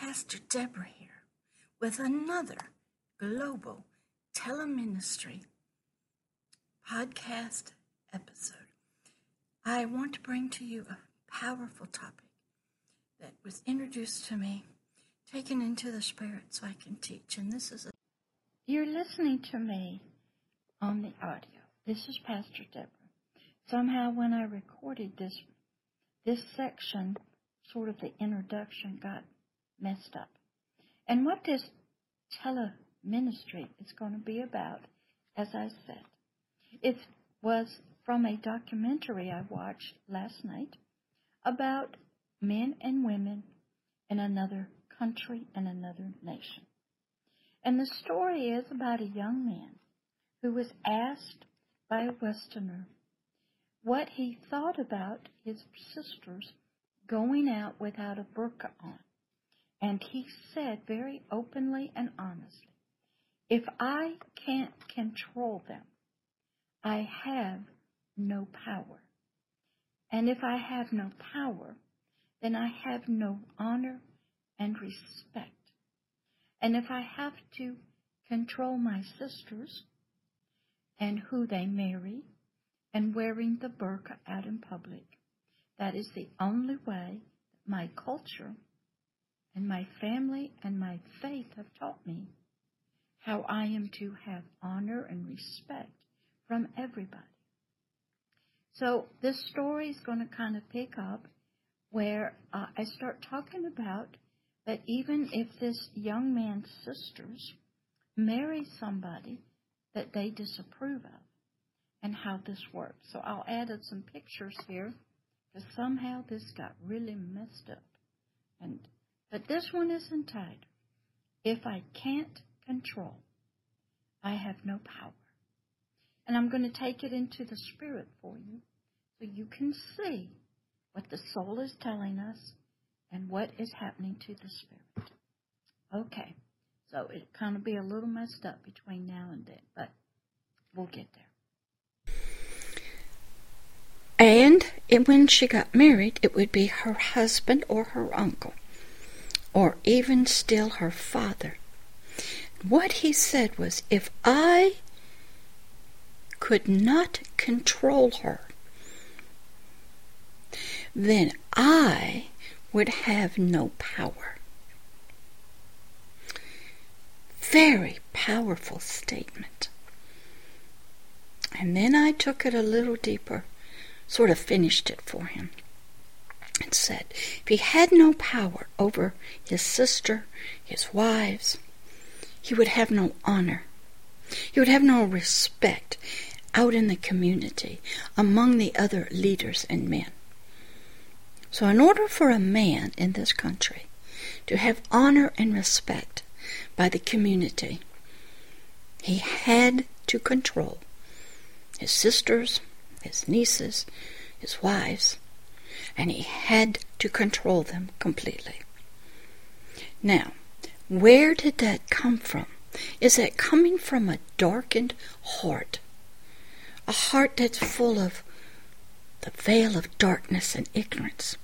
Pastor Deborah here with another global teleministry podcast episode. I want to bring to you a powerful topic that was introduced to me, taken into the Spirit so I can teach. And this is a. You're listening to me on the audio. This is Pastor Deborah. Somehow, when I recorded this, this section, sort of the introduction, got messed up. And what this teleministry is going to be about, as I said, it was from a documentary I watched last night about men and women in another country and another nation. And the story is about a young man who was asked by a Westerner what he thought about his sisters going out without a burqa on. And he said very openly and honestly, if I can't control them, I have no power. And if I have no power, then I have no honor and respect. And if I have to control my sisters and who they marry and wearing the burqa out in public, that is the only way my culture and my family and my faith have taught me how I am to have honor and respect from everybody. So this story is going to kind of pick up where uh, I start talking about that even if this young man's sisters marry somebody that they disapprove of and how this works. So I'll add some pictures here because somehow this got really messed up. And but this one is entitled If I Can't Control, I Have No Power. And I'm going to take it into the spirit for you so you can see what the soul is telling us and what is happening to the spirit. Okay, so it kind of be a little messed up between now and then, but we'll get there. And when she got married, it would be her husband or her uncle, or even still her father. What he said was, if I could not control her, then I would have no power. Very powerful statement. And then I took it a little deeper, sort of finished it for him, and said, if he had no power over his sister, his wives, he would have no honor. He would have no respect out in the community among the other leaders and men. So, in order for a man in this country to have honor and respect by the community, he had to control his sisters, his nieces, his wives, and he had to control them completely. Now, where did that come from? Is that coming from a darkened heart? A heart that's full of the veil of darkness and ignorance?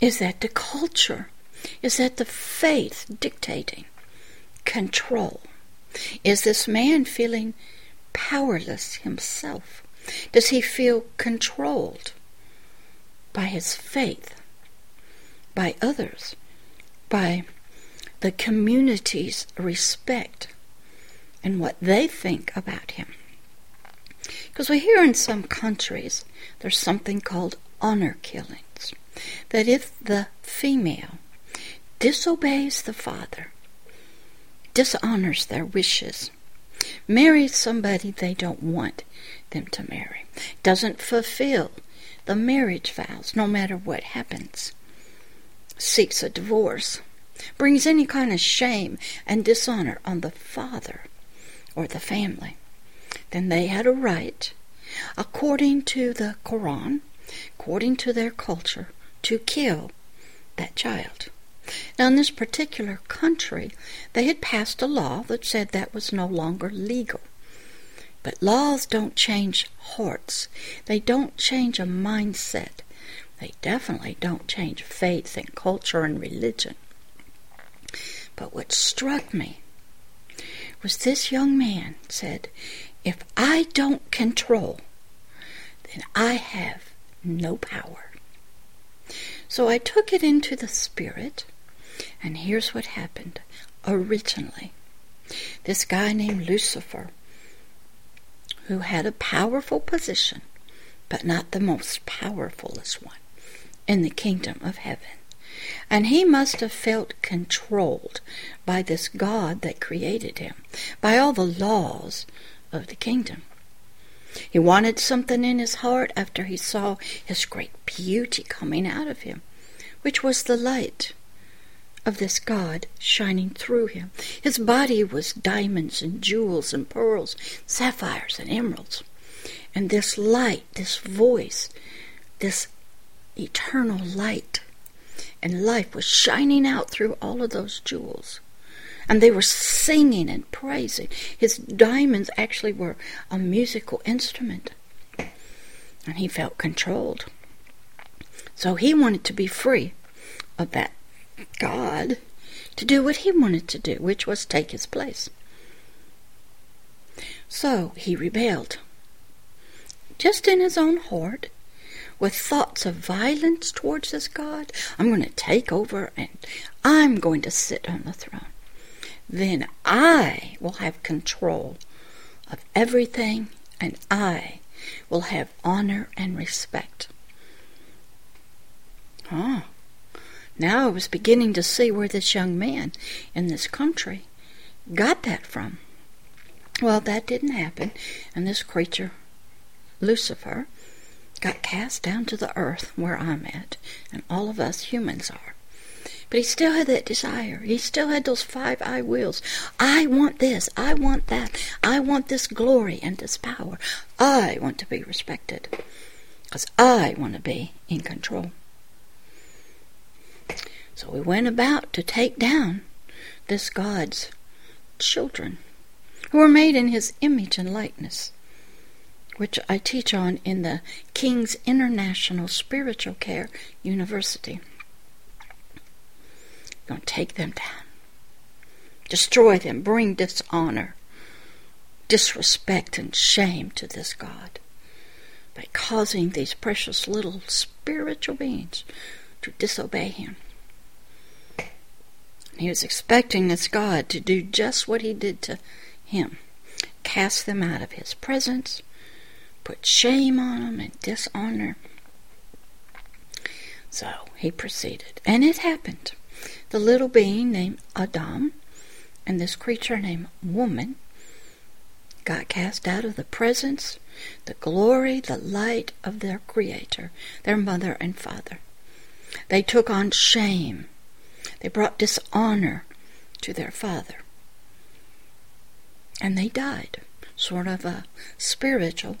Is that the culture? Is that the faith dictating control? Is this man feeling powerless himself? Does he feel controlled by his faith, by others, by the community's respect and what they think about him? Because we hear in some countries there's something called honor killings. That if the female disobeys the father, dishonors their wishes, marries somebody they don't want them to marry, doesn't fulfill the marriage vows no matter what happens, seeks a divorce, brings any kind of shame and dishonor on the father or the family, then they had a right, according to the Quran, according to their culture, to kill that child. Now, in this particular country, they had passed a law that said that was no longer legal. But laws don't change hearts, they don't change a mindset, they definitely don't change faith and culture and religion. But what struck me was this young man said, If I don't control, then I have no power. So I took it into the spirit, and here's what happened originally. This guy named Lucifer, who had a powerful position, but not the most powerfulest one in the kingdom of heaven. And he must have felt controlled by this God that created him, by all the laws of the kingdom. He wanted something in his heart after he saw his great beauty coming out of him, which was the light of this God shining through him. His body was diamonds and jewels and pearls, sapphires and emeralds. And this light, this voice, this eternal light and life was shining out through all of those jewels. And they were singing and praising. His diamonds actually were a musical instrument. And he felt controlled. So he wanted to be free of that God to do what he wanted to do, which was take his place. So he rebelled. Just in his own heart, with thoughts of violence towards this God. I'm going to take over and I'm going to sit on the throne. Then I will have control of everything and I will have honor and respect. Ah, now I was beginning to see where this young man in this country got that from. Well, that didn't happen, and this creature, Lucifer, got cast down to the earth where I'm at, and all of us humans are. But he still had that desire. He still had those five I wills. I want this. I want that. I want this glory and this power. I want to be respected. Because I want to be in control. So we went about to take down this God's children who were made in his image and likeness which I teach on in the King's International Spiritual Care University. Going to take them down, destroy them, bring dishonor, disrespect, and shame to this God by causing these precious little spiritual beings to disobey Him. He was expecting this God to do just what He did to him cast them out of His presence put shame on them and dishonor. So he proceeded, and it happened. The little being named Adam and this creature named woman got cast out of the presence, the glory, the light of their Creator, their mother and father. They took on shame. They brought dishonor to their father. And they died, sort of a spiritual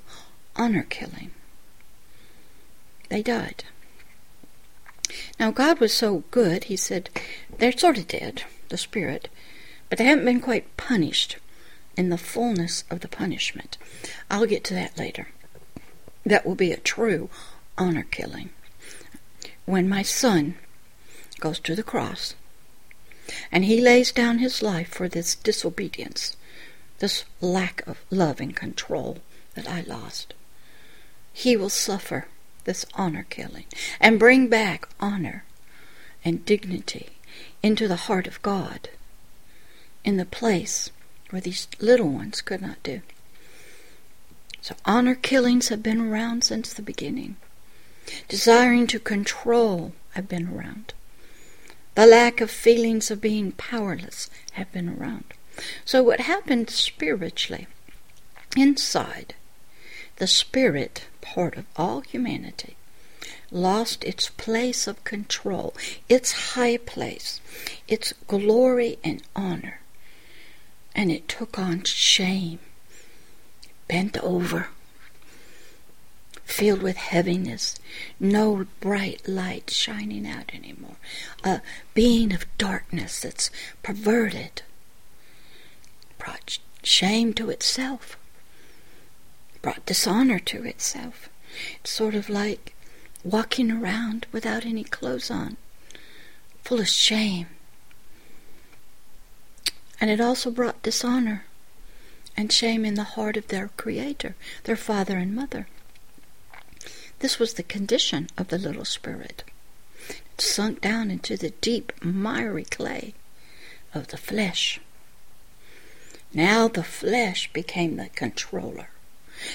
honor killing. They died. Now, God was so good, He said, they're sort of dead, the spirit, but they haven't been quite punished in the fullness of the punishment. I'll get to that later. That will be a true honor killing. When my son goes to the cross and he lays down his life for this disobedience, this lack of love and control that I lost he will suffer this honor killing and bring back honor and dignity into the heart of God in the place where these little ones could not do. So honor killings have been around since the beginning. Desiring to control have been around. The lack of feelings of being powerless have been around. So what happened spiritually inside the spirit part of all humanity lost its place of control, its high place, its glory and honor, and it took on shame, bent over, filled with heaviness, no bright light shining out anymore, a being of darkness that's perverted, brought shame to itself brought dishonor to itself. It's sort of like walking around without any clothes on, full of shame. And it also brought dishonor and shame in the heart of their Creator, their father and mother. This was the condition of the little spirit. It sunk down into the deep, miry clay of the flesh. Now the flesh became the controller,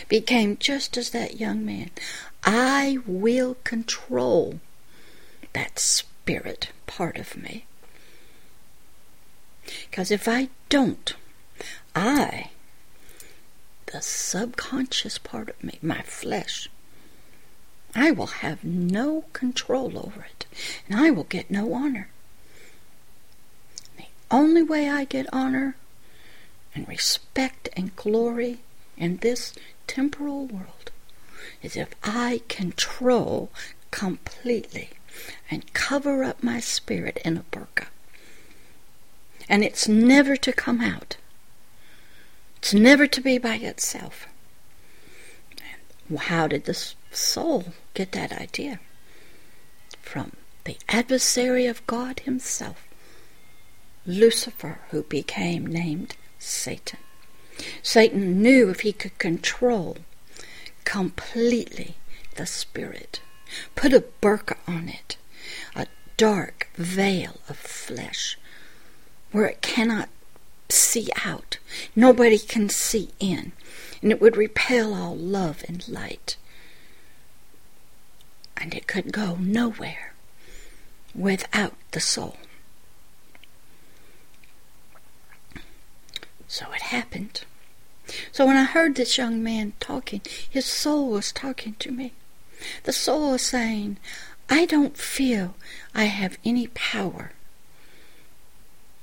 became just as that young man. I will control that spirit part of me. Because if I don't, I, the subconscious part of me, my flesh, I will have no control over it, and I will get no honor. The only way I get honor and respect and glory in this temporal world is if I control completely and cover up my spirit in a burqa. And it's never to come out. It's never to be by itself. How did the soul get that idea? From the adversary of God himself, Lucifer, who became named Satan. Satan knew if he could control completely the spirit, put a burqa on it, a dark veil of flesh, where it cannot see out, nobody can see in, and it would repel all love and light. And it could go nowhere without the soul. So it happened. So when I heard this young man talking, his soul was talking to me. The soul was saying, I don't feel I have any power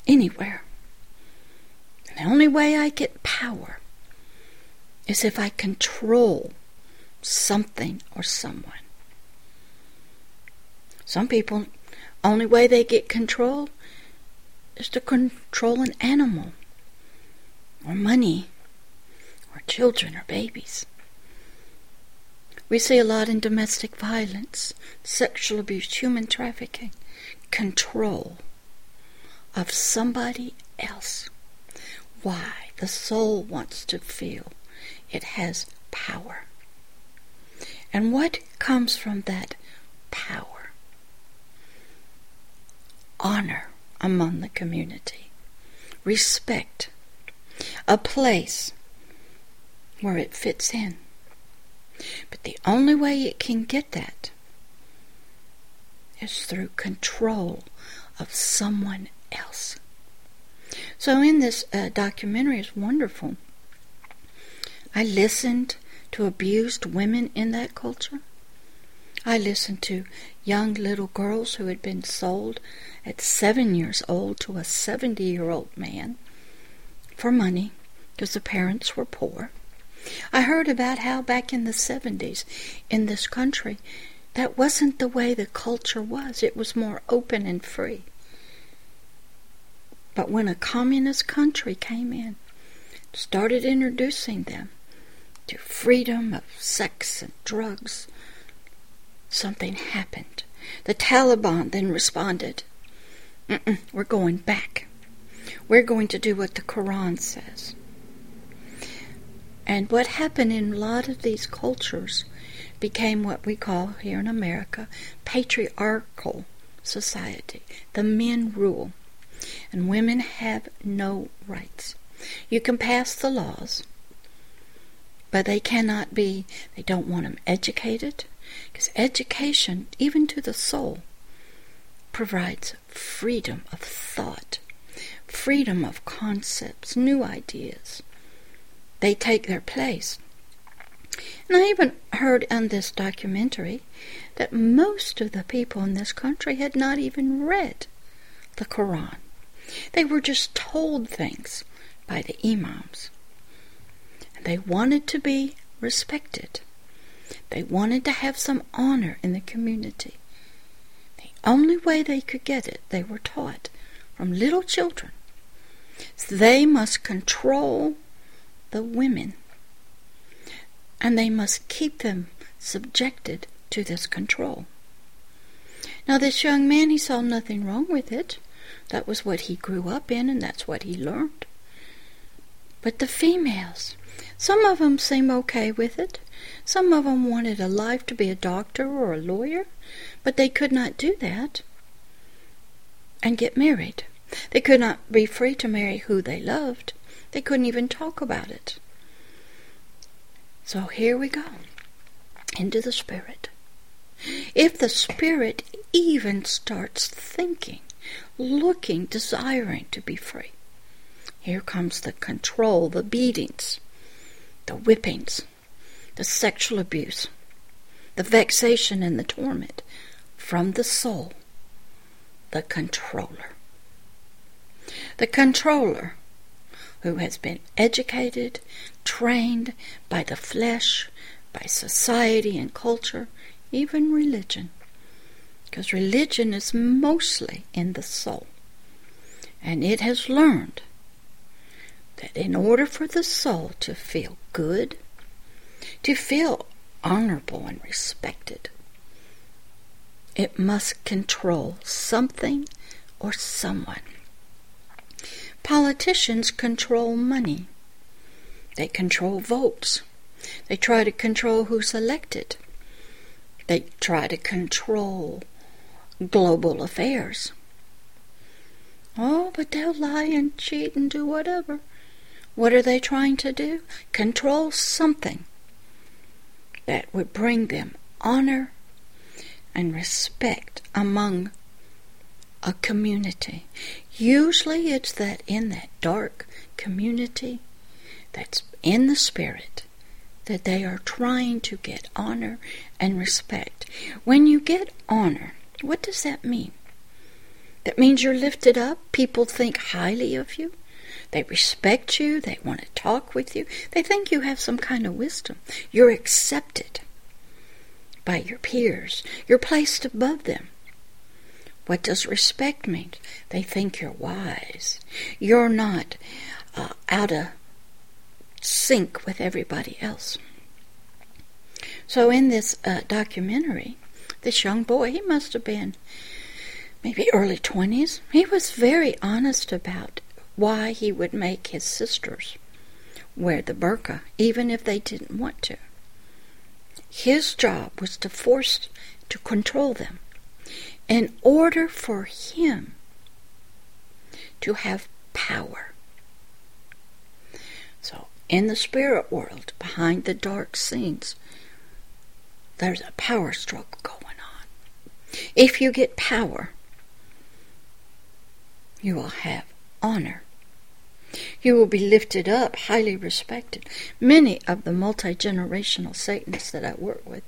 anywhere. And the only way I get power is if I control something or someone. Some people, only way they get control is to control an animal or money or children or babies. We see a lot in domestic violence, sexual abuse, human trafficking, control of somebody else. Why? The soul wants to feel it has power. And what comes from that power? Honor among the community, respect, a place where it fits in. But the only way it can get that is through control of someone else. So, in this uh, documentary, it's wonderful. I listened to abused women in that culture. I listened to young little girls who had been sold at seven years old to a 70 year old man for money because the parents were poor. I heard about how back in the 70s in this country, that wasn't the way the culture was. It was more open and free. But when a communist country came in, started introducing them to freedom of sex and drugs, something happened. The Taliban then responded, We're going back. We're going to do what the Quran says. And what happened in a lot of these cultures became what we call here in America patriarchal society. The men rule, and women have no rights. You can pass the laws, but they cannot be, they don't want them educated, because education, even to the soul, provides freedom of thought, freedom of concepts, new ideas they take their place. And I even heard in this documentary that most of the people in this country had not even read the Quran. They were just told things by the imams. They wanted to be respected. They wanted to have some honor in the community. The only way they could get it, they were taught from little children. So they must control the women, and they must keep them subjected to this control. Now, this young man, he saw nothing wrong with it. That was what he grew up in, and that's what he learned. But the females, some of them seem okay with it. Some of them wanted a life to be a doctor or a lawyer, but they could not do that and get married. They could not be free to marry who they loved. They couldn't even talk about it. So here we go into the Spirit. If the Spirit even starts thinking, looking, desiring to be free, here comes the control, the beatings, the whippings, the sexual abuse, the vexation and the torment from the soul, the controller. The controller who has been educated, trained by the flesh, by society and culture, even religion. Because religion is mostly in the soul. And it has learned that in order for the soul to feel good, to feel honorable and respected, it must control something or someone. Politicians control money. They control votes. They try to control who's elected. They try to control global affairs. Oh, but they'll lie and cheat and do whatever. What are they trying to do? Control something that would bring them honor and respect among a community. Usually it's that in that dark community that's in the spirit that they are trying to get honor and respect. When you get honor, what does that mean? That means you're lifted up. People think highly of you. They respect you. They want to talk with you. They think you have some kind of wisdom. You're accepted by your peers. You're placed above them. What does respect mean? They think you're wise. You're not uh, out of sync with everybody else. So, in this uh, documentary, this young boy, he must have been maybe early 20s, he was very honest about why he would make his sisters wear the burqa, even if they didn't want to. His job was to force, to control them, in order for him to have power. So, in the spirit world, behind the dark scenes, there's a power struggle going on. If you get power, you will have honor you will be lifted up, highly respected. Many of the multi generational Satanists that I work with,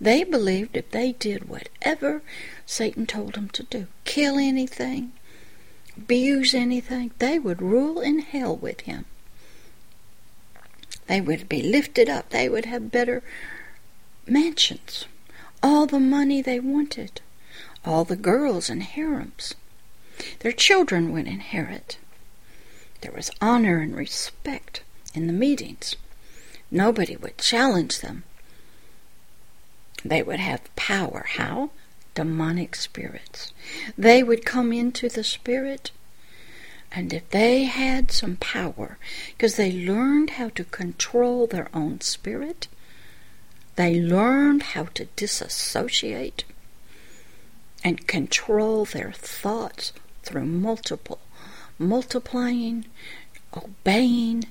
they believed if they did whatever Satan told them to do, kill anything, abuse anything, they would rule in hell with him. They would be lifted up. They would have better mansions, all the money they wanted, all the girls and harems. Their children would inherit. There was honor and respect in the meetings. Nobody would challenge them. They would have power. How? Demonic spirits. They would come into the spirit, and if they had some power, because they learned how to control their own spirit, they learned how to disassociate and control their thoughts through multiple multiplying, obeying.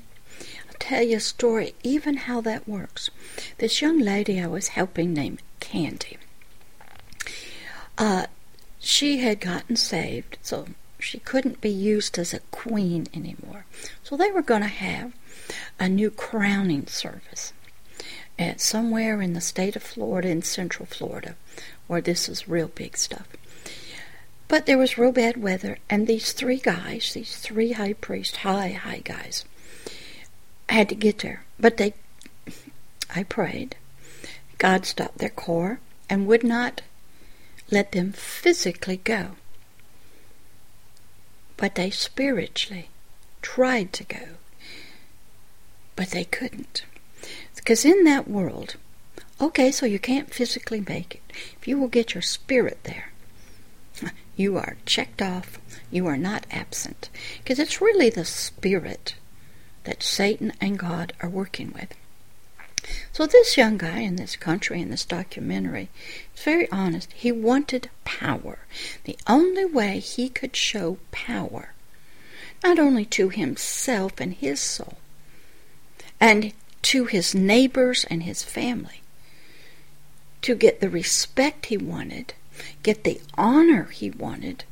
I'll tell you a story, even how that works. This young lady I was helping named Candy. Uh, she had gotten saved, so she couldn't be used as a queen anymore. So they were going to have a new crowning service at somewhere in the state of Florida, in central Florida, where this is real big stuff. But there was real bad weather, and these three guys, these three high priests, high, high guys, had to get there. But they, I prayed, God stopped their core and would not let them physically go. But they spiritually tried to go, but they couldn't. Because in that world, okay, so you can't physically make it. If you will get your spirit there, you are checked off. You are not absent. Because it's really the spirit that Satan and God are working with. So this young guy in this country in this documentary is very honest. He wanted power. The only way he could show power, not only to himself and his soul, and to his neighbors and his family, to get the respect he wanted, get the honor he wanted,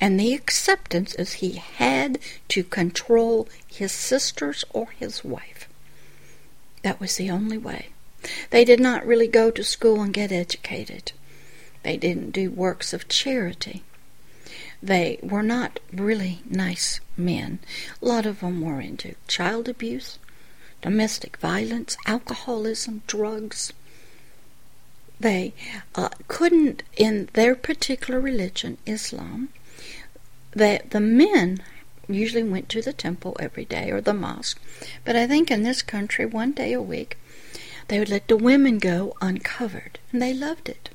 and the acceptance as he had to control his sisters or his wife. That was the only way. They did not really go to school and get educated. They didn't do works of charity. They were not really nice men. A lot of them were into child abuse, domestic violence, alcoholism, drugs. They uh, couldn't, in their particular religion, Islam, that the men usually went to the temple every day or the mosque. But I think in this country, one day a week, they would let the women go uncovered, and they loved it.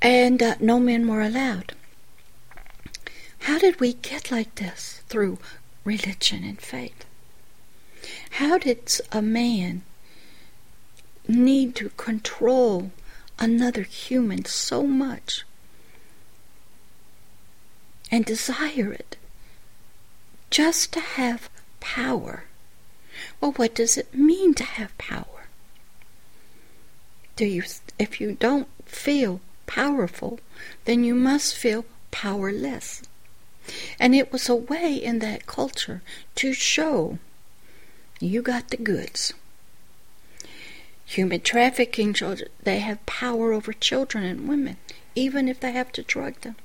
And uh, no men were allowed. How did we get like this? Through religion and faith. How did a man need to control another human so much and desire it just to have power? Well, what does it mean to have power? Do you if you don't feel powerful, then you must feel powerless. And it was a way in that culture to show you got the goods. Human trafficking children, they have power over children and women, even if they have to drug them.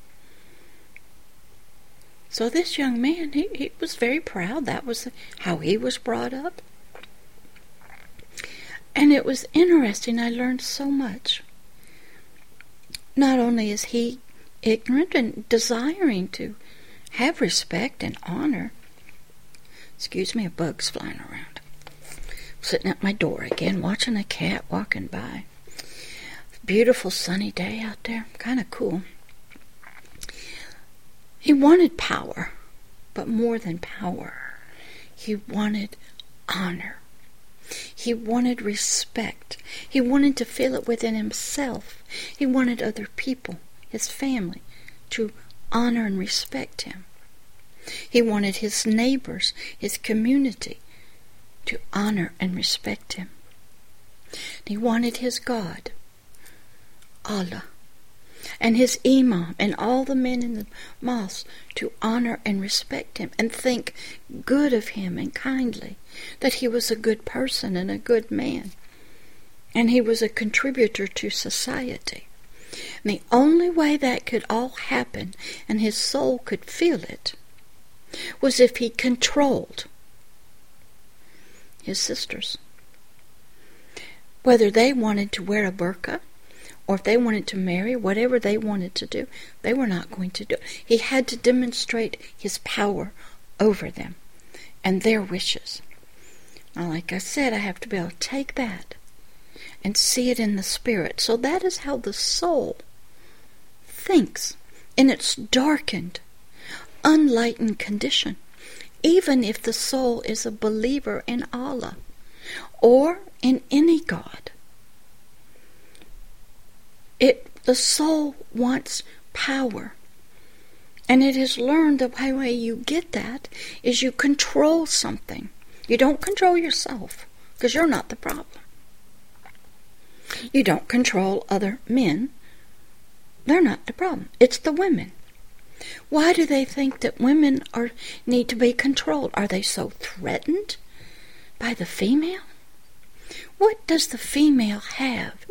So this young man, he, he was very proud. That was how he was brought up. And it was interesting. I learned so much. Not only is he ignorant and desiring to have respect and honor. Excuse me, a bug's flying around. Sitting at my door again, watching a cat walking by. Beautiful sunny day out there. Kind of cool. He wanted power, but more than power, he wanted honor. He wanted respect. He wanted to feel it within himself. He wanted other people, his family, to honor and respect him. He wanted his neighbors, his community, to honor and respect him. He wanted his God, Allah, and his imam and all the men in the mosque to honor and respect him and think good of him and kindly, that he was a good person and a good man, and he was a contributor to society. And the only way that could all happen and his soul could feel it was if he controlled his sisters. Whether they wanted to wear a burqa or if they wanted to marry, whatever they wanted to do, they were not going to do it. He had to demonstrate his power over them and their wishes. Now, like I said, I have to be able to take that and see it in the spirit. So that is how the soul thinks in its darkened, unlightened condition, even if the soul is a believer in Allah or in any God. It the soul wants power. And it has learned the way you get that is you control something. You don't control yourself because you're not the problem. You don't control other men. They're not the problem. It's the women. Why do they think that women are need to be controlled? Are they so threatened by the female? What does the female have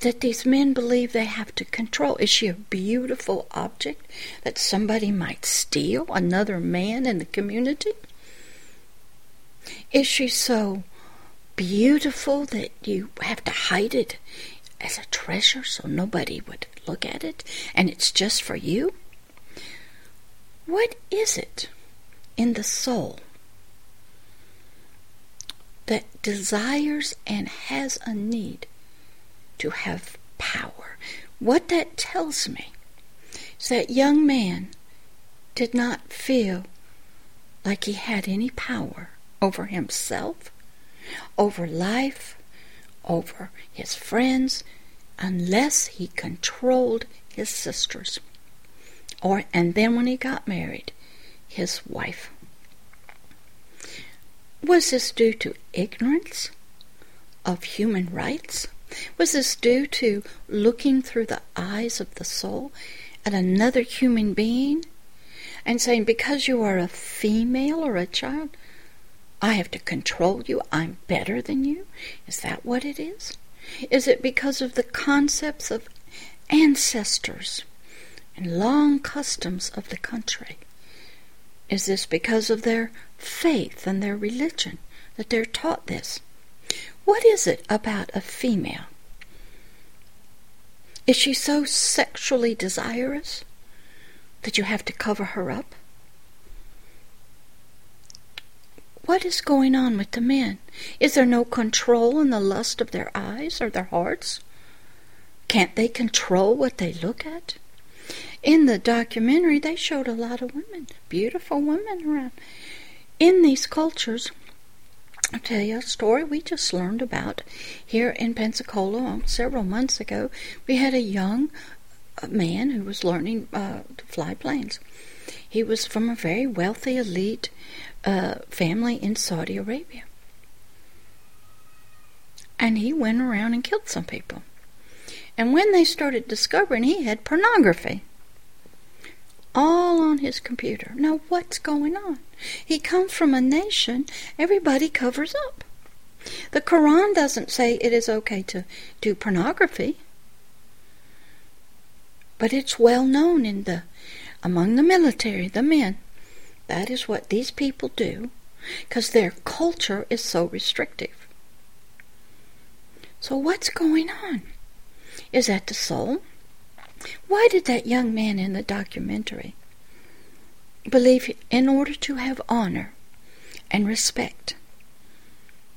that these men believe they have to control? Is she a beautiful object that somebody might steal, another man in the community? Is she so beautiful that you have to hide it as a treasure so nobody would look at it and it's just for you? What is it in the soul that desires and has a need to have power. what that tells me is that young man did not feel like he had any power over himself, over life, over his friends, unless he controlled his sisters. Or and then when he got married, his wife. Was this due to ignorance of human rights? Was this due to looking through the eyes of the soul at another human being and saying, because you are a female or a child, I have to control you, I'm better than you? Is that what it is? Is it because of the concepts of ancestors and long customs of the country? Is this because of their faith and their religion that they're taught this? What is it about a female? Is she so sexually desirous that you have to cover her up? What is going on with the men? Is there no control in the lust of their eyes or their hearts? Can't they control what they look at? In the documentary, they showed a lot of women, beautiful women around. In these cultures, I'll tell you a story we just learned about here in Pensacola several months ago. We had a young uh, man who was learning uh, to fly planes. He was from a very wealthy, elite uh, family in Saudi Arabia. And he went around and killed some people. And when they started discovering he had pornography all on his computer. Now what's going on? He comes from a nation everybody covers up. The Quran doesn't say it is okay to do pornography. But it's well known in the among the military, the men. That is what these people do because their culture is so restrictive. So, what's going on? Is that the soul? Why did that young man in the documentary believe in order to have honor and respect,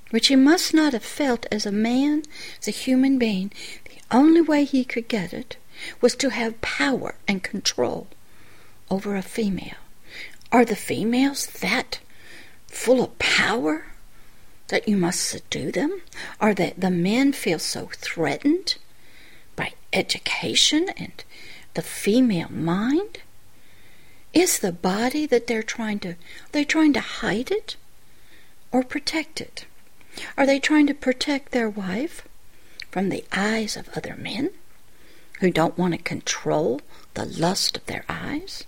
which he must not have felt as a man, as a human being, the only way he could get it was to have power and control over a female? Are the females that full of power that you must subdue them? Are that the men feel so threatened education and the female mind? Is the body that they're trying to they trying to hide it or protect it? Are they trying to protect their wife from the eyes of other men who don't want to control the lust of their eyes?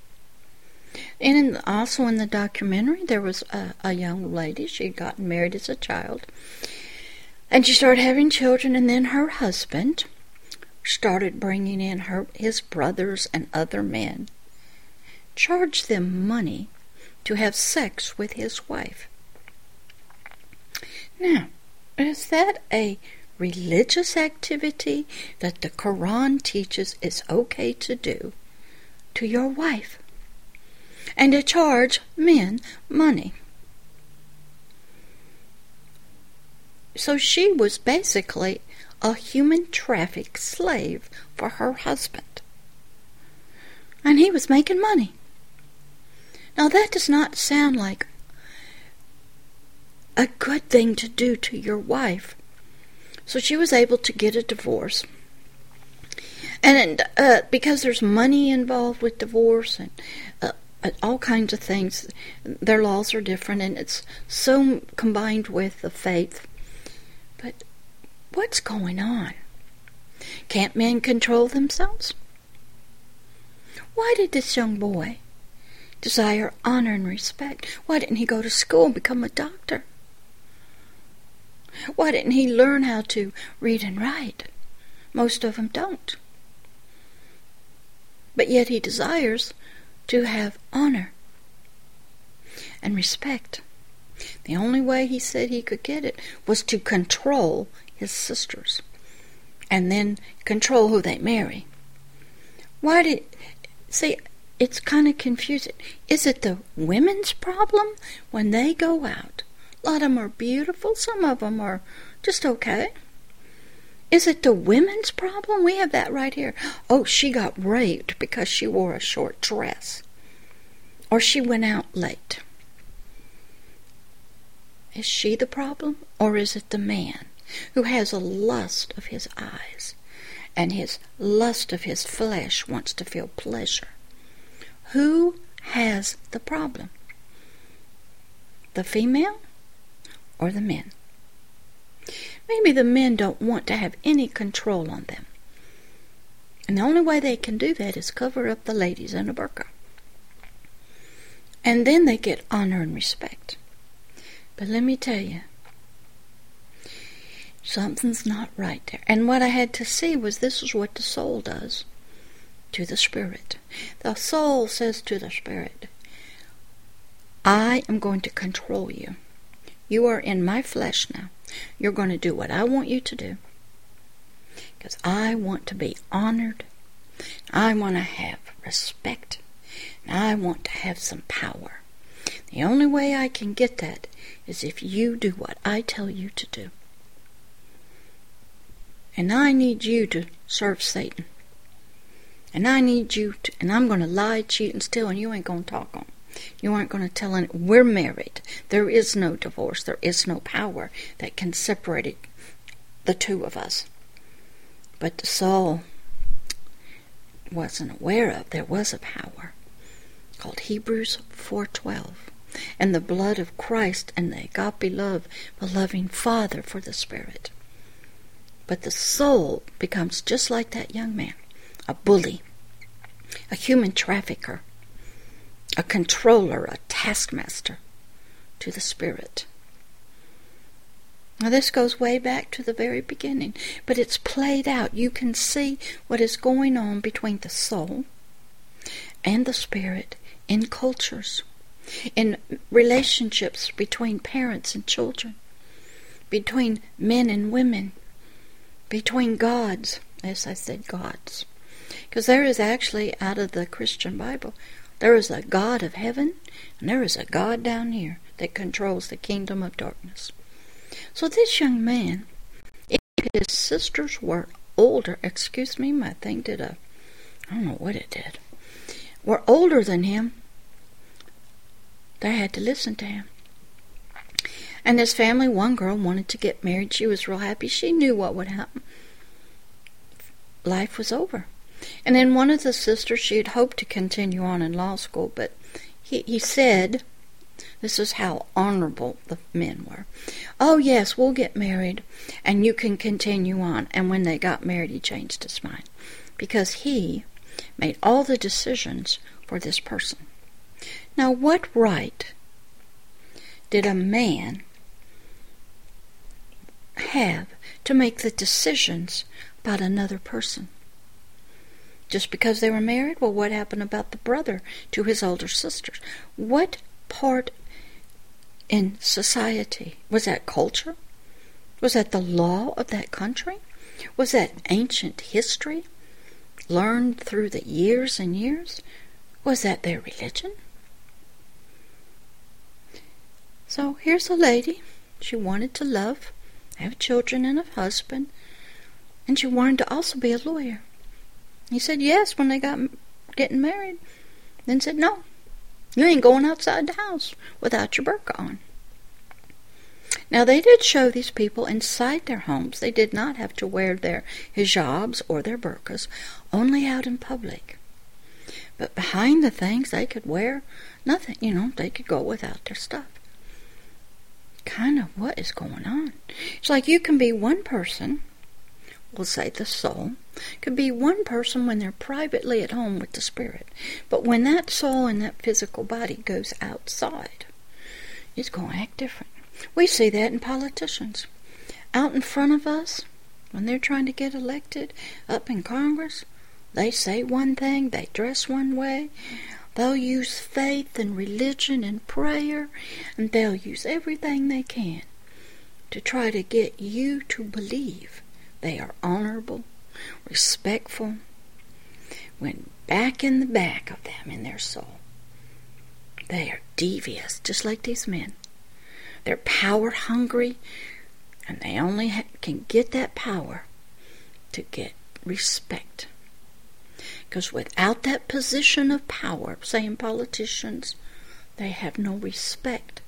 And in, also in the documentary, there was a, a young lady. She had gotten married as a child. And she started having children, and then her husband started bringing in her his brothers and other men, charged them money to have sex with his wife. Now, is that a religious activity that the Quran teaches is okay to do to your wife? and to charge men money. So she was basically a human traffic slave for her husband. And he was making money. Now that does not sound like a good thing to do to your wife. So she was able to get a divorce. And uh, because there's money involved with divorce and uh, all kinds of things. Their laws are different, and it's so combined with the faith. But what's going on? Can't men control themselves? Why did this young boy desire honor and respect? Why didn't he go to school and become a doctor? Why didn't he learn how to read and write? Most of them don't. But yet he desires to have honor and respect. The only way he said he could get it was to control his sisters and then control who they marry. Why did. See, it's kind of confusing. Is it the women's problem when they go out? A lot of them are beautiful, some of them are just okay. Is it the women's problem? We have that right here. Oh, she got raped because she wore a short dress. Or she went out late. Is she the problem? Or is it the man who has a lust of his eyes and his lust of his flesh wants to feel pleasure? Who has the problem? The female or the men? Maybe the men don't want to have any control on them. And the only way they can do that is cover up the ladies in a burqa. And then they get honor and respect. But let me tell you, something's not right there. And what I had to see was this is what the soul does to the spirit. The soul says to the spirit, I am going to control you. You are in my flesh now. You're going to do what I want you to do. Because I want to be honored. I want to have respect. And I want to have some power. The only way I can get that is if you do what I tell you to do. And I need you to serve Satan. And I need you to, and I'm going to lie, cheat, and steal, and you ain't going to talk on. You aren't going to tell anyone. We're married. There is no divorce. There is no power that can separate the two of us. But the soul wasn't aware of there was a power called Hebrews 4:12 and the blood of Christ and the agape love a loving Father for the Spirit. But the soul becomes just like that young man, a bully, a human trafficker, a controller, a taskmaster to the Spirit. Now, this goes way back to the very beginning, but it's played out. You can see what is going on between the soul and the spirit in cultures, in relationships between parents and children, between men and women, between gods, as I said, gods. Because there is actually, out of the Christian Bible, there is a God of heaven, and there is a God down here that controls the kingdom of darkness. So this young man, if his sisters were older, excuse me, my thing did a, I don't know what it did, were older than him, they had to listen to him. And his family, one girl wanted to get married. She was real happy. She knew what would happen. Life was over. And then one of the sisters, she had hoped to continue on in law school, but he, he said, this is how honorable the men were. Oh, yes, we'll get married and you can continue on. And when they got married, he changed his mind because he made all the decisions for this person. Now, what right did a man have to make the decisions about another person? just because they were married? Well, what happened about the brother to his older sisters? What part in society was that culture? Was that the law of that country? Was that ancient history learned through the years and years? Was that their religion? So here's a lady. She wanted to love, have children and a husband, and she wanted to also be a lawyer. He said yes when they got getting married. Then said no, you ain't going outside the house without your burqa on. Now they did show these people inside their homes. They did not have to wear their hijabs or their burqas, only out in public. But behind the things they could wear nothing, you know, they could go without their stuff. Kind of what is going on? It's like you can be one person, we'll say the soul, could be one person when they're privately at home with the spirit. But when that soul and that physical body goes outside, it's going to act different. We see that in politicians. Out in front of us, when they're trying to get elected up in Congress, they say one thing, they dress one way, they'll use faith and religion and prayer, and they'll use everything they can to try to get you to believe they are honorable respectful, when back in the back of them in their soul, they are devious, just like these men. They're power hungry, and they only ha- can get that power to get respect. Because without that position of power, saying politicians, they have no respect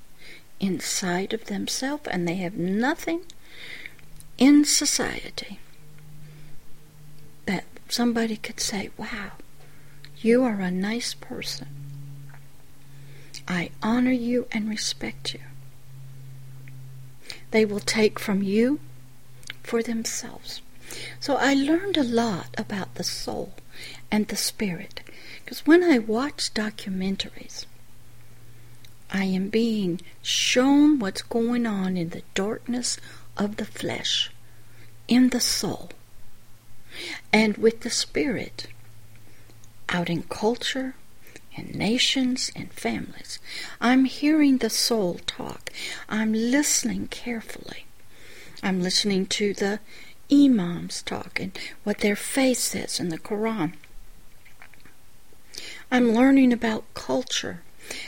inside of themselves and they have nothing in society that somebody could say, Wow, you are a nice person. I honor you and respect you. They will take from you for themselves. So I learned a lot about the soul and the spirit. Because when I watch documentaries, I am being shown what's going on in the darkness of the flesh, in the soul, and with the spirit, out in culture, in nations, and families. I'm hearing the soul talk. I'm listening carefully. I'm listening to the imams talk and what their faith says in the Quran. I'm learning about culture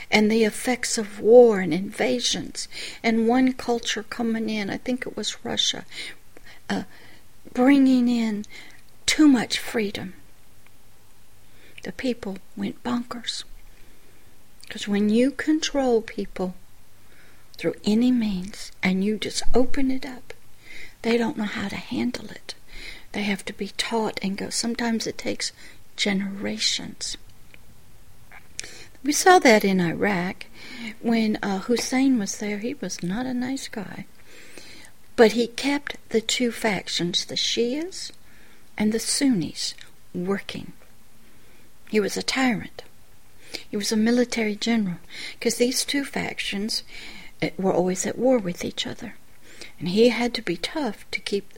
and the effects of war and invasions, and one culture coming in, I think it was Russia, uh, bringing in too much freedom. The people went bonkers. Because when you control people through any means and you just open it up, they don't know how to handle it. They have to be taught and go. Sometimes it takes generations. We saw that in Iraq when uh, Hussein was there. He was not a nice guy. But he kept the two factions, the Shias and the Sunnis, working. He was a tyrant. He was a military general because these two factions eh, were always at war with each other. And he had to be tough to keep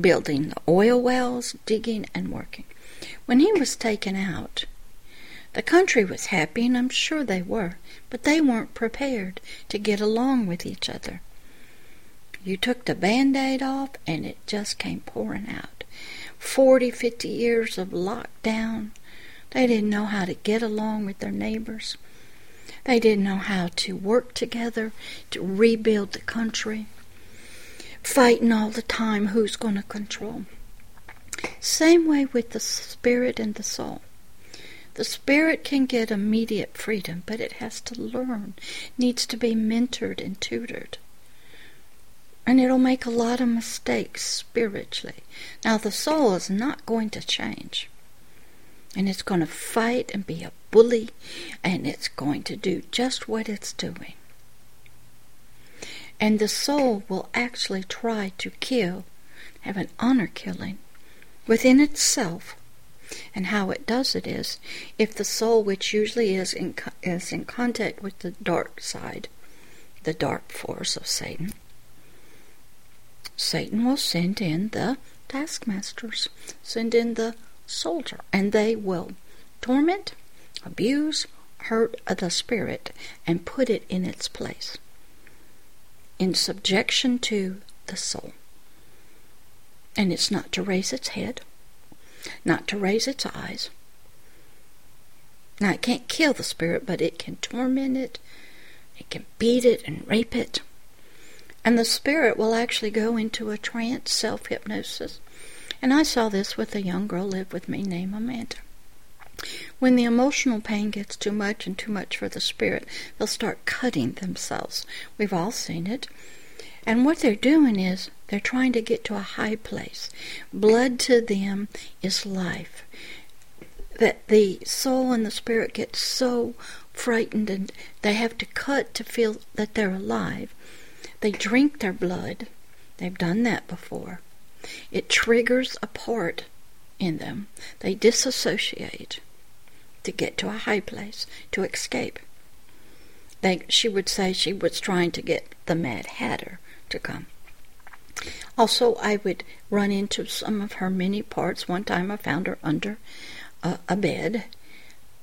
building the oil wells, digging, and working. When he was taken out, the country was happy, and I'm sure they were, but they weren't prepared to get along with each other. You took the band aid off, and it just came pouring out. Forty, fifty years of lockdown. They didn't know how to get along with their neighbors. They didn't know how to work together to rebuild the country. Fighting all the time who's going to control. Same way with the spirit and the soul. The spirit can get immediate freedom, but it has to learn, needs to be mentored and tutored. And it'll make a lot of mistakes spiritually. Now, the soul is not going to change. And it's going to fight and be a bully, and it's going to do just what it's doing. And the soul will actually try to kill, have an honor killing within itself. And how it does it is if the soul, which usually is in, is in contact with the dark side, the dark force of Satan, Satan will send in the taskmasters, send in the soldier, and they will torment, abuse, hurt the spirit, and put it in its place in subjection to the soul. And it's not to raise its head, not to raise its eyes. Now, it can't kill the spirit, but it can torment it, it can beat it and rape it. And the spirit will actually go into a trance, self hypnosis. And I saw this with a young girl lived with me named Amanda. When the emotional pain gets too much and too much for the spirit, they'll start cutting themselves. We've all seen it. And what they're doing is they're trying to get to a high place. Blood to them is life. That the soul and the spirit get so frightened and they have to cut to feel that they're alive. They drink their blood. They've done that before. It triggers a part in them. They disassociate to get to a high place, to escape. They, she would say she was trying to get the Mad Hatter to come. Also, I would run into some of her many parts. One time I found her under a, bed,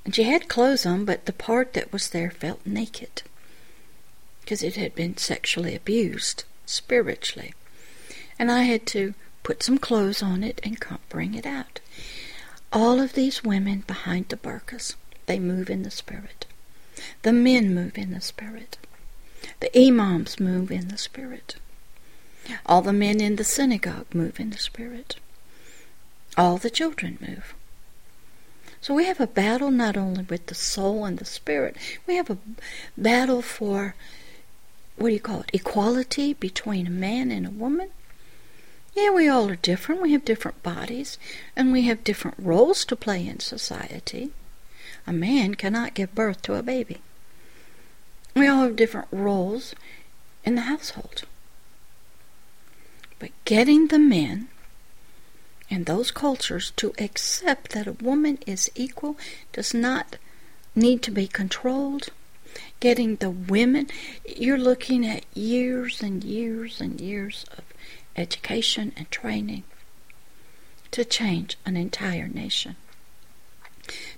and she had clothes on, but the part that was there felt naked because it had been sexually abused spiritually. And I had to put some clothes on it and bring it out. All of these women behind the burqas, they move in the spirit. The men move in the spirit. The imams move in the Spirit. All the men in the synagogue move in the Spirit. all the children move. So we have a battle not only with the soul and the spirit, we have a battle for, what do you call it, equality between a man and a woman. Yeah, we all are different. We have different bodies, and we have different roles to play in society. A man cannot give birth to a baby. We all have different roles in the household. But getting the men in those cultures to accept that a woman is equal does not need to be controlled. Getting the women, you're looking at years and years and years of education and training to change an entire nation.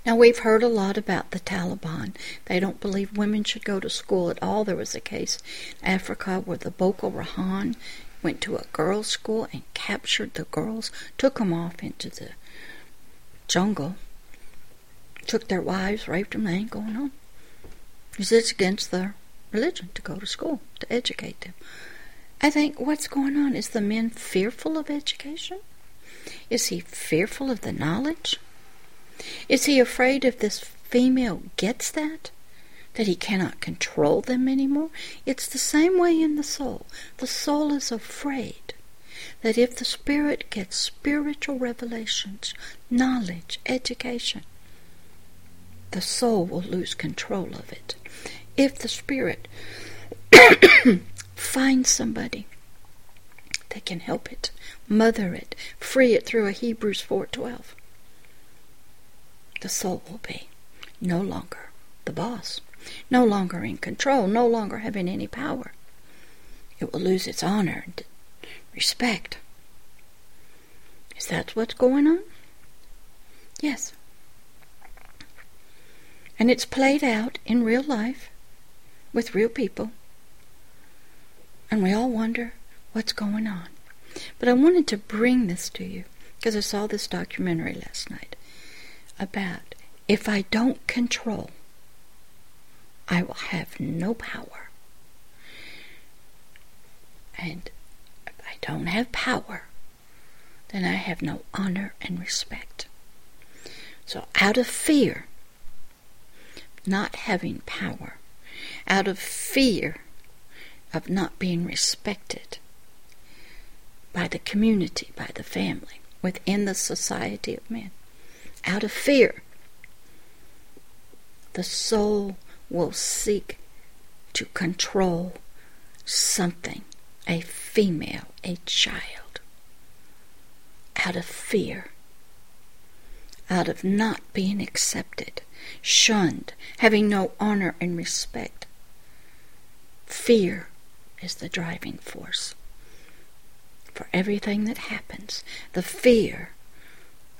Now, we've heard a lot about the Taliban. They don't believe women should go to school at all. There was a case in Africa where the Boko Haram went to a girls' school and captured the girls, took them off into the jungle, took their wives, raped them. They ain't going home. Because it's against their religion to go to school, to educate them. I think what's going on is the men fearful of education? Is he fearful of the knowledge? Is he afraid if this female gets that? that he cannot control them anymore. It's the same way in the soul. The soul is afraid that if the spirit gets spiritual revelations, knowledge, education, the soul will lose control of it. If the spirit finds somebody that can help it, mother it, free it through a Hebrews 4:12, the soul will be no longer the boss no longer in control, no longer having any power. It will lose its honor and respect. Is that what's going on? Yes. And it's played out in real life with real people. And we all wonder what's going on. But I wanted to bring this to you because I saw this documentary last night about if I don't control I will have no power. And if I don't have power, then I have no honor and respect. So, out of fear, not having power, out of fear of not being respected by the community, by the family, within the society of men, out of fear, the soul will seek to control something, a female, a child, out of fear, out of not being accepted, shunned, having no honor and respect. Fear is the driving force for everything that happens. The fear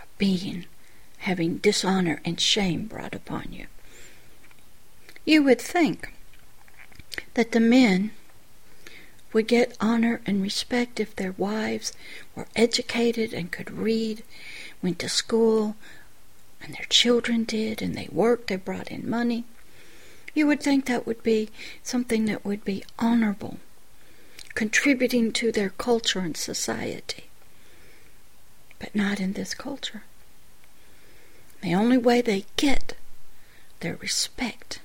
of being, having dishonor and shame brought upon you. You would think that the men would get honor and respect if their wives were educated and could read, went to school, and their children did, and they worked, they brought in money. You would think that would be something that would be honorable, contributing to their culture and society. But not in this culture. The only way they get their respect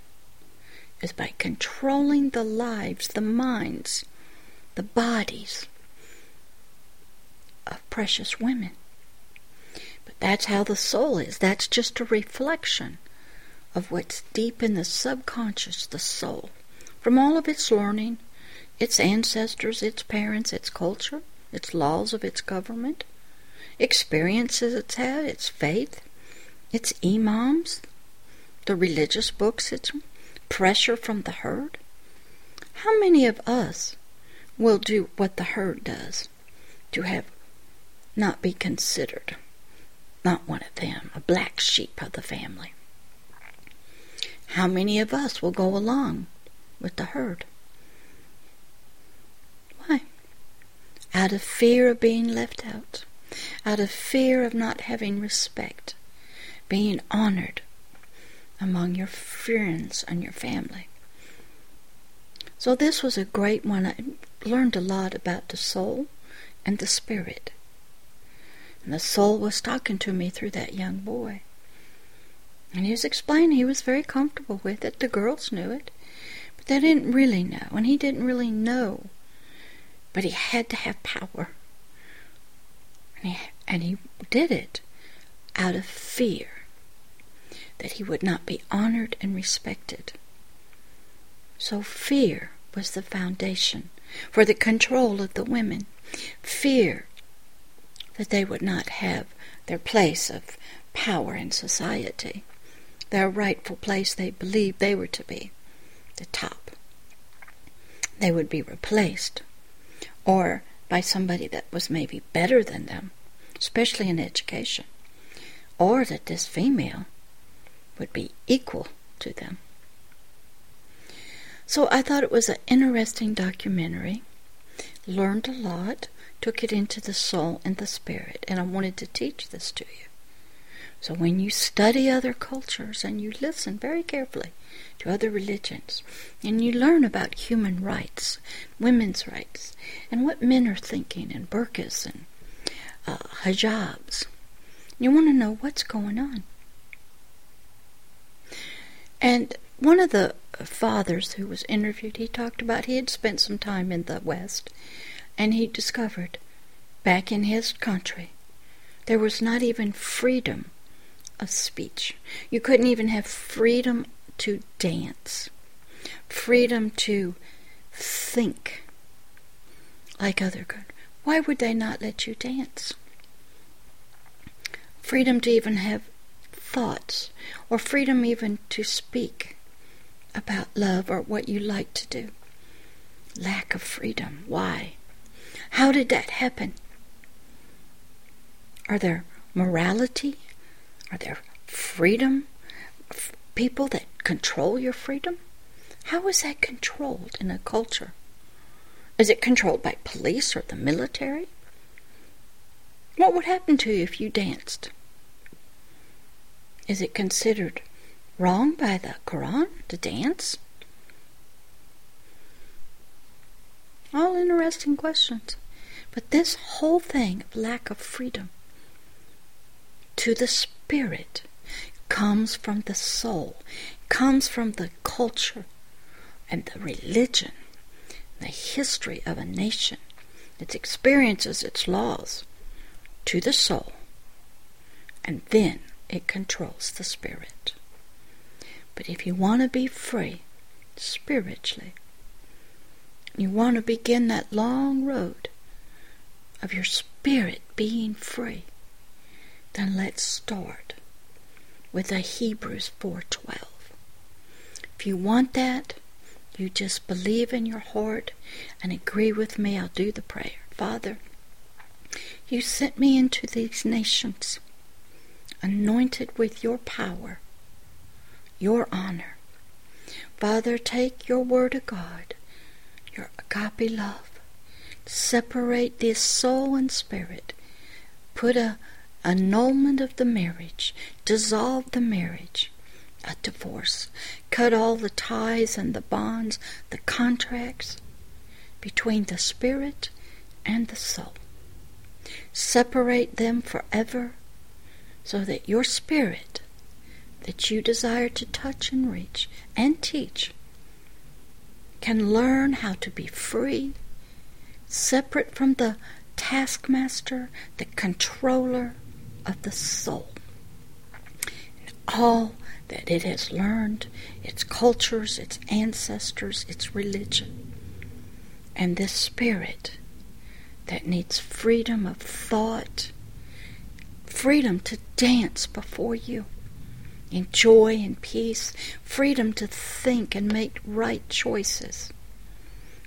is by controlling the lives, the minds, the bodies of precious women. But that's how the soul is. That's just a reflection of what's deep in the subconscious, the soul. From all of its learning, its ancestors, its parents, its culture, its laws of its government, experiences it's had, its faith, its imams, the religious books it's pressure from the herd? How many of us will do what the herd does to have not be considered not one of them, a black sheep of the family? How many of us will go along with the herd? Why? Out of fear of being left out, out of fear of not having respect, being honored, among your friends and your family. So this was a great one. I learned a lot about the soul and the spirit. And the soul was talking to me through that young boy. And he was explaining he was very comfortable with it. The girls knew it. But they didn't really know. And he didn't really know. But he had to have power. And he, and he did it out of fear that he would not be honored and respected. So fear was the foundation for the control of the women. Fear that they would not have their place of power in society, their rightful place they believed they were to be, the top. They would be replaced, or by somebody that was maybe better than them, especially in education, or that this female would be equal to them. So I thought it was an interesting documentary, learned a lot, took it into the soul and the spirit, and I wanted to teach this to you. So when you study other cultures and you listen very carefully to other religions, and you learn about human rights, women's rights, and what men are thinking, and burqas and uh, hijabs, you want to know what's going on. And one of the fathers who was interviewed, he talked about he had spent some time in the West and he discovered back in his country there was not even freedom of speech. You couldn't even have freedom to dance, freedom to think like other countries. Why would they not let you dance? Freedom to even have thoughts, or freedom even to speak about love or what you like to do. Lack of freedom. Why? How did that happen? Are there morality? Are there freedom? People that control your freedom? How is that controlled in a culture? Is it controlled by police or the military? What would happen to you if you danced? Is it considered wrong by the Quran to dance? All interesting questions. But this whole thing of lack of freedom to the spirit comes from the soul, comes from the culture and the religion, the history of a nation, its experiences, its laws, to the soul, and then it controls the spirit. But if you want to be free spiritually, you want to begin that long road of your spirit being free, then let's start with a Hebrews 4:12. If you want that, you just believe in your heart and agree with me. I'll do the prayer. Father, you sent me into these nations anointed with your power, your honor. Father, take your word of God, your agape love, separate this soul and spirit, put a annulment of the marriage, dissolve the marriage, a divorce, cut all the ties and the bonds, the contracts between the spirit and the soul. Separate them forever so that your spirit that you desire to touch and reach and teach can learn how to be free separate from the taskmaster, the controller of the soul. All that it has learned, its cultures, its ancestors, its religion, and this spirit that needs freedom of thought, freedom to dance before you in joy and peace, freedom to think and make right choices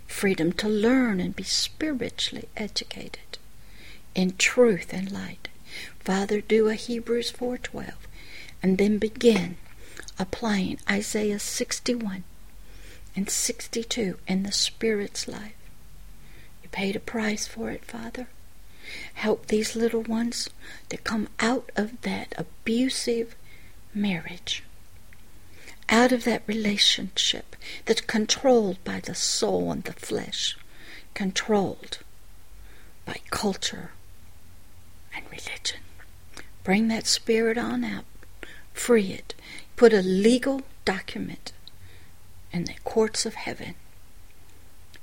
freedom to learn and be spiritually educated in truth and light. Father, do a Hebrews 4:12 and then begin applying Isaiah 61 and 62 in the Spirit's life. You paid a price for it, Father. Help these little ones to come out of that abusive marriage out of that relationship that's controlled by the soul and the flesh, controlled by culture and religion. Bring that spirit on out. Free it. Put a legal document in the courts of heaven.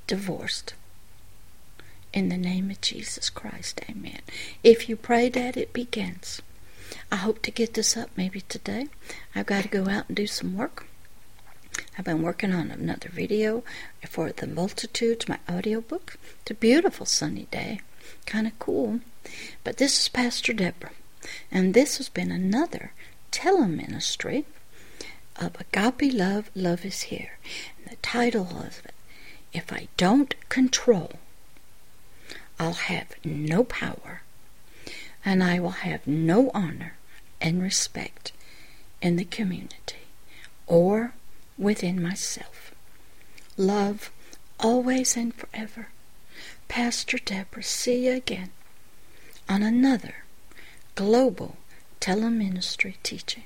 Divorced. In the name of Jesus Christ, amen. If you pray that, it begins. I hope to get this up maybe today. I've got to go out and do some work. I've been working on another video for the Multitudes, my audiobook. It's a beautiful sunny day, kind of cool. But this is Pastor Deborah, and this has been another teleministry of Agape Love, Love is Here. And the title of it, If I Don't Control, I'll have no power, and I will have no honor and respect in the community or within myself. Love always and forever. Pastor Deborah, see you again on another global teleministry teaching.